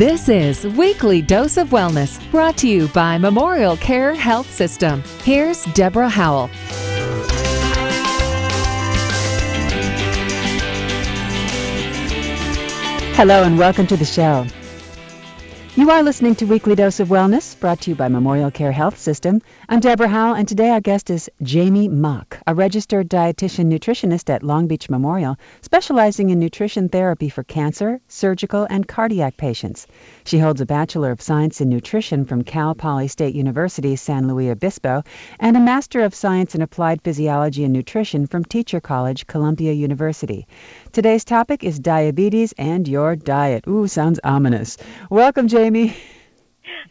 This is Weekly Dose of Wellness, brought to you by Memorial Care Health System. Here's Deborah Howell. Hello and welcome to the show. You are listening to Weekly Dose of Wellness, brought to you by Memorial Care Health System. I'm Deborah Howell, and today our guest is Jamie Mock, a registered dietitian nutritionist at Long Beach Memorial, specializing in nutrition therapy for cancer, surgical, and cardiac patients. She holds a Bachelor of Science in Nutrition from Cal Poly State University, San Luis Obispo, and a Master of Science in Applied Physiology and Nutrition from Teacher College, Columbia University. Today's topic is diabetes and your diet. Ooh, sounds ominous. Welcome, Jamie.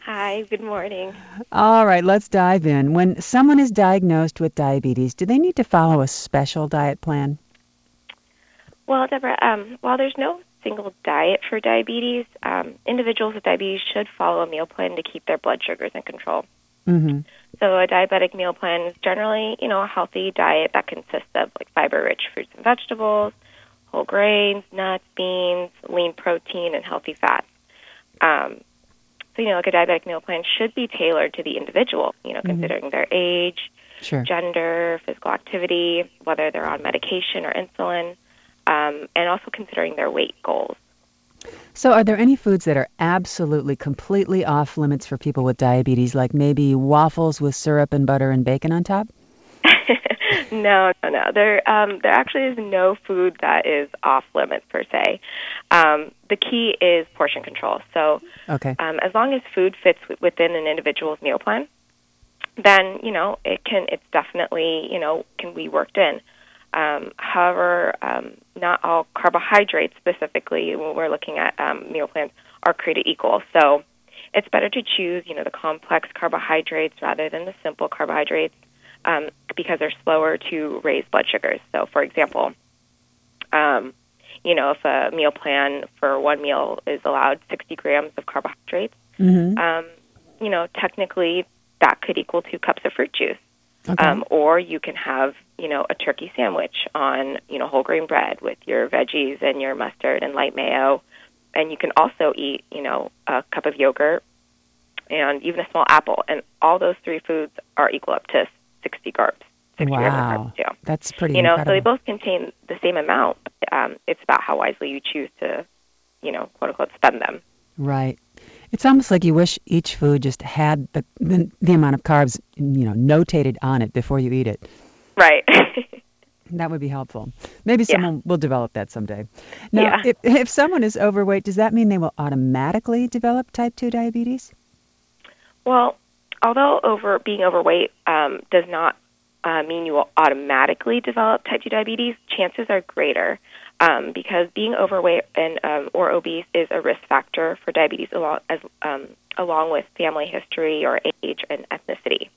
Hi, good morning. All right, let's dive in. When someone is diagnosed with diabetes, do they need to follow a special diet plan? Well, Deborah, um, while there's no single diet for diabetes, um, individuals with diabetes should follow a meal plan to keep their blood sugars in control. Mm-hmm. So a diabetic meal plan is generally, you know, a healthy diet that consists of like fiber-rich fruits and vegetables, whole grains, nuts, beans, lean protein, and healthy fats. Um, so, you know, like a diabetic meal plan should be tailored to the individual, you know, mm-hmm. considering their age, sure. gender, physical activity, whether they're on medication or insulin, um, and also considering their weight goals. So, are there any foods that are absolutely completely off limits for people with diabetes, like maybe waffles with syrup and butter and bacon on top? No, no, no. There, um, there actually is no food that is off limits per se. Um, the key is portion control. So, okay. um, as long as food fits within an individual's meal plan, then you know it can. It's definitely you know can be worked in. Um, however, um, not all carbohydrates, specifically when we're looking at um, meal plans, are created equal. So, it's better to choose you know the complex carbohydrates rather than the simple carbohydrates um, because they're slower to raise blood sugars. So, for example, um, you know, if a meal plan for one meal is allowed 60 grams of carbohydrates, mm-hmm. um, you know, technically that could equal two cups of fruit juice. Okay. Um, or you can have, you know, a turkey sandwich on, you know, whole grain bread with your veggies and your mustard and light mayo. And you can also eat, you know, a cup of yogurt and even a small apple. And all those three foods are equal up to 60 carbs. 60 wow. Carbs too. That's pretty You know, incredible. so they both contain the same amount. Um, it's about how wisely you choose to, you know, quote unquote, spend them. Right. It's almost like you wish each food just had the, the, the amount of carbs, you know, notated on it before you eat it. Right. that would be helpful. Maybe Yeah. someone will develop that someday. Now, Yeah. if, if someone is overweight, does that mean they will automatically develop type 2 diabetes? well, although over being overweight um, does not uh, mean you will automatically develop type 2 diabetes, chances are greater um, because being overweight and um, or obese is a risk factor for diabetes along as um, along with family history or age and ethnicity.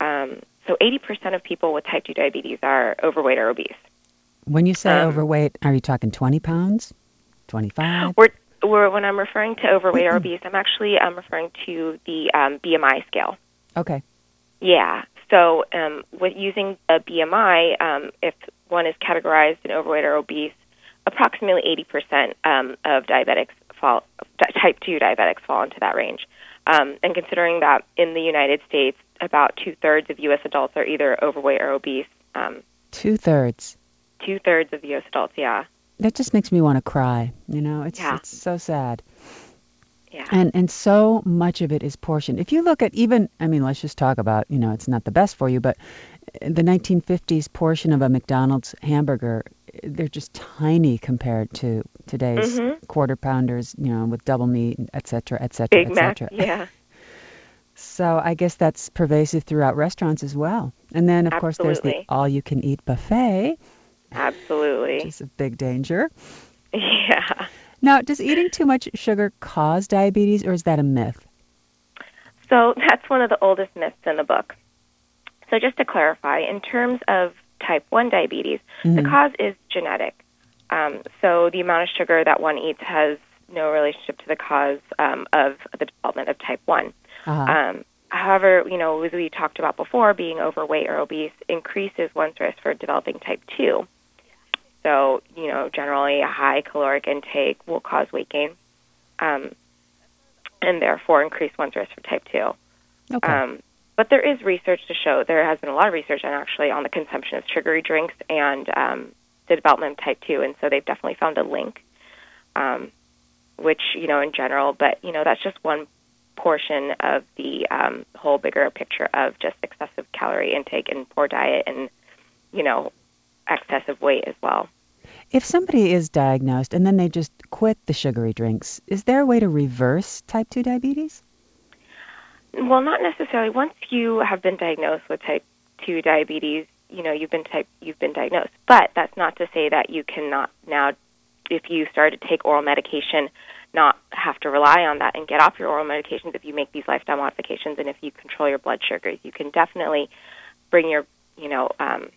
Um, so 80% of people with type 2 diabetes are overweight or obese. When you say Um, overweight, are you talking 20 pounds? 25? We're, we're, when I'm referring to overweight or obese, I'm actually um, referring to the um, BMI scale. Okay. Yeah. So um, with using a BMI, um, if one is categorized in overweight or obese, approximately 80% um, of diabetics fall, type 2 diabetics fall into that range. Um, and considering that in the United States, about two thirds of U.S. adults are either overweight or obese, um, Two thirds. two thirds of U.S. adults, yeah. That just makes me want to cry. You know, it's Yeah. it's so sad. Yeah. And and so much of it is portioned. If you look at even, I mean, let's just talk about, you know, it's not the best for you, but the 1950s portion of a McDonald's hamburger, they're just tiny compared to today's Mhm. quarter pounders, you know, with double meat, et cetera, et cetera, Big et Mac, yeah. So I guess that's pervasive throughout restaurants as well. And then, of course, there's the all-you-can-eat buffet, which Absolutely. is a big danger. Yeah. Now, does eating too much sugar cause diabetes, or is that a myth? So that's one of the oldest myths in the book. So just to clarify, in terms of type 1 diabetes, the Mhm. cause is genetic. Um, so the amount of sugar that one eats has no relationship to the cause um, of the development of type 1. Uh-huh. Um, however, you know, as we talked about before, being overweight or obese increases one's risk for developing type 2. So, you know, generally a high caloric intake will cause weight gain. Um, and therefore increase one's risk for type 2. Okay. Um, but there is research to show, there has been a lot of research on actually on the consumption of sugary drinks and um, the development of type 2, and so they've definitely found a link, um, which, you know, in general, but, you know, that's just one portion of the um, whole bigger picture of just excessive calorie intake and poor diet and, you know, excessive weight as well. If somebody is diagnosed and then they just quit the sugary drinks, is there a way to reverse type 2 diabetes? Well, not necessarily. Once you have been diagnosed with type 2 diabetes, you know, you've been type you've been diagnosed. But that's not to say that you cannot now if you start to take oral medication not have to rely on that and get off your oral medications if you make these lifestyle modifications and if you control your blood sugars. You can definitely bring your, you know, um,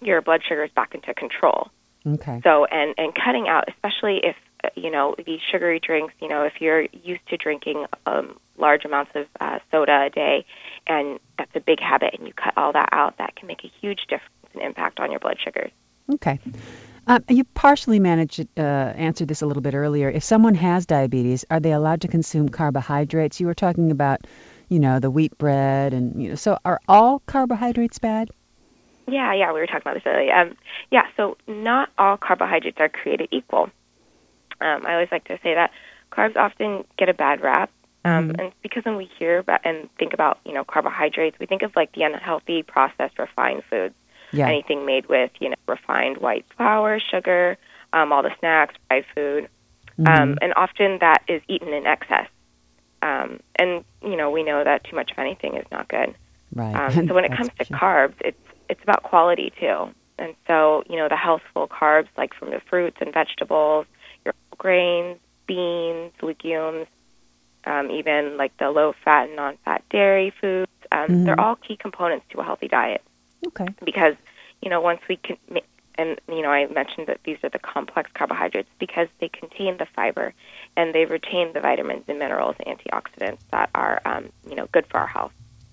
your blood sugars back into control. Okay. So and and cutting out, especially if uh, you know these sugary drinks. You know, if you're used to drinking um, large amounts of uh, soda a day, and that's a big habit, and you cut all that out, that can make a huge difference and impact on your blood sugars. Okay. Um, you partially managed uh, answered this a little bit earlier. If someone has diabetes, are they allowed to consume carbohydrates? You were talking about, you know, the wheat bread, and you know, so are all carbohydrates bad? Yeah, yeah, we were talking about this earlier. Um, yeah, so not all carbohydrates are created equal. Um, I always like to say that carbs often get a bad rap, um, Mhm. and because when we hear about and think about you know carbohydrates, we think of like the unhealthy, processed, refined foods. Yeah. Anything made with you know refined white flour, sugar, um, all the snacks, fried food, um, Mhm. and often that is eaten in excess. Um, and you know we know that too much of anything is not good. right. Um, so when it comes to true. carbs, it's it's about quality too. And so you know the healthful carbs like from the fruits and vegetables, your grains, beans, legumes, um, even like the low fat and non fat dairy foods. Um, Mhm. They're all key components to a healthy diet Okay. because you know once we can and you know I mentioned that these are the complex carbohydrates because they contain the fiber and they retain the vitamins and minerals and antioxidants that are um, you know good for our health.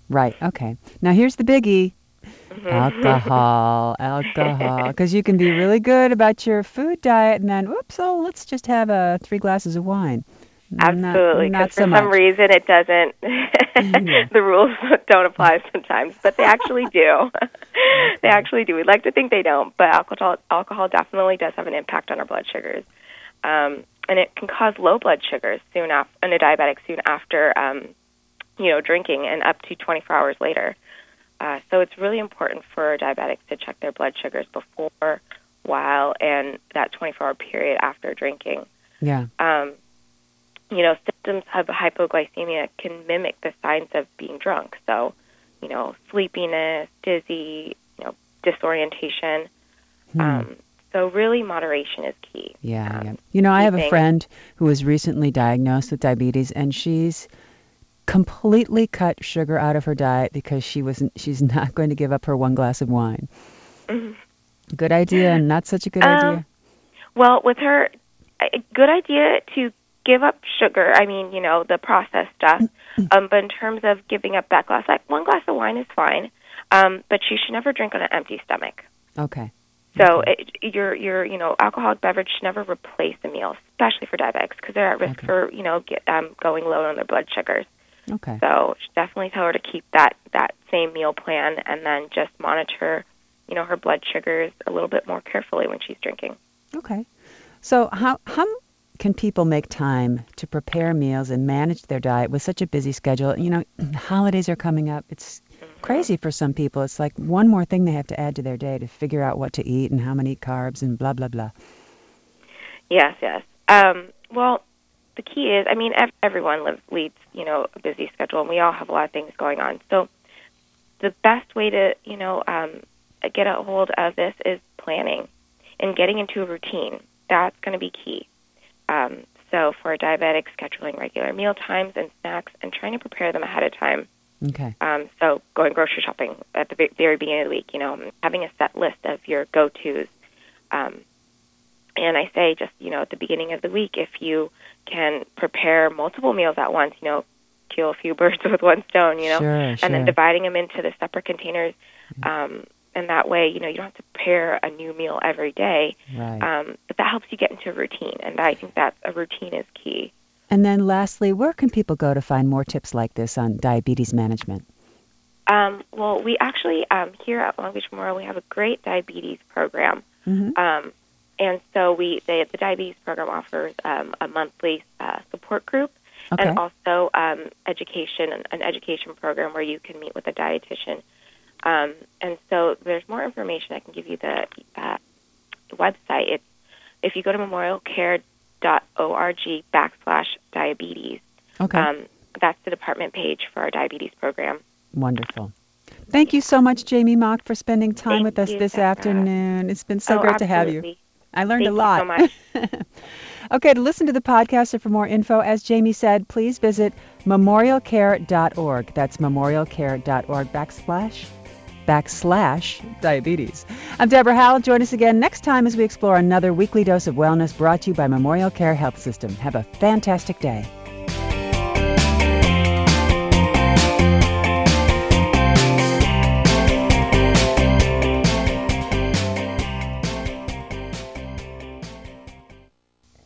Right. Okay. Now here's the biggie. Alcohol, alcohol, because you can be really good about your food diet, and then, whoops, oh, let's just have uh, three glasses of wine. Absolutely, because so for much. some reason it doesn't. the rules don't apply sometimes, but they actually do. they actually do. We'd like to think they don't, but alcohol alcohol definitely does have an impact on our blood sugars, um, and it can cause low blood sugars soon after in a diabetic soon after um, you know drinking and up to 24 hours later. Uh, so it's really important for diabetics to check their blood sugars before, while, and that 24-hour period after drinking Yeah. um, you know, symptoms of hypoglycemia can mimic the signs of being drunk. So, you know, sleepiness, dizzy, you know, disorientation. Hmm. Um, so, really, moderation is key. Yeah, Um, yeah. You know, I have a friend who was recently diagnosed with diabetes, and she's completely cut sugar out of her diet because she wasn't. She's not going to give up her one glass of wine. Mhm. Good idea, not such a good Um, idea. Well, with her, a good idea to give up sugar. I mean, you know, the processed stuff. um, but in terms of giving up that glass, like one glass of wine is fine. Um, but she should never drink on an empty stomach. Okay. So it, your your you know alcoholic beverage should never replace a meal, especially for diabetics because they're at risk Okay. for you know get, um, going low on their blood sugars. Okay. So definitely tell her to keep that that same meal plan and then just monitor you know her blood sugars a little bit more carefully when she's drinking. Okay. So how how can people make time to prepare meals and manage their diet with such a busy schedule? You know, holidays are coming up. It's crazy for some people. It's like one more thing they have to add to their day to figure out what to eat and how many carbs and blah blah blah. Yes, yes. Um, well, the key is, I mean, ev- everyone lives, leads, you know, a busy schedule, and we all have a lot of things going on. So, the best way to, you know, um, get a hold of this is planning and getting into a routine. That's going to be key. Um, so, for diabetics, scheduling regular meal times and snacks, and trying to prepare them ahead of time. Okay. Um, so going grocery shopping at the very beginning of the week, you know, having a set list of your go-tos. Um, and I say just, you know, at the beginning of the week, if you can prepare multiple meals at once, you know, kill a few birds with one stone, you know, Sure, and sure. then dividing them into the separate containers. Um, and that way, you know, you don't have to prepare a new meal every day. Right. Um, but that helps you get into a routine. And I think that a routine is key. And then lastly, where can people go to find more tips like this on diabetes management? Um, well, we actually um, here at Long Beach Memorial we have a great diabetes program, Mm-hmm. um, and so we the, the diabetes program offers um, a monthly uh, support group Okay. and also um, education an, education program where you can meet with a dietitian. Um, and so there's more information. I can give you the uh, website. It's if you go to memorialcare.org backslash diabetes. Okay. Um, that's the department page for our diabetes program. Wonderful. Thank you so much, Jamie Mock, for spending time Thank with us you, this afternoon. It's been so Oh, great to have you. I learned Thank a lot. you so much. okay, to listen to the podcast or for more info, as Jamie said, please visit memorialcare.org. That's memorialcare.org backslash backslash diabetes. I'm Deborah Howell. Join us again next time as we explore another weekly dose of wellness brought to you by Memorial Care Health System. Have a fantastic day.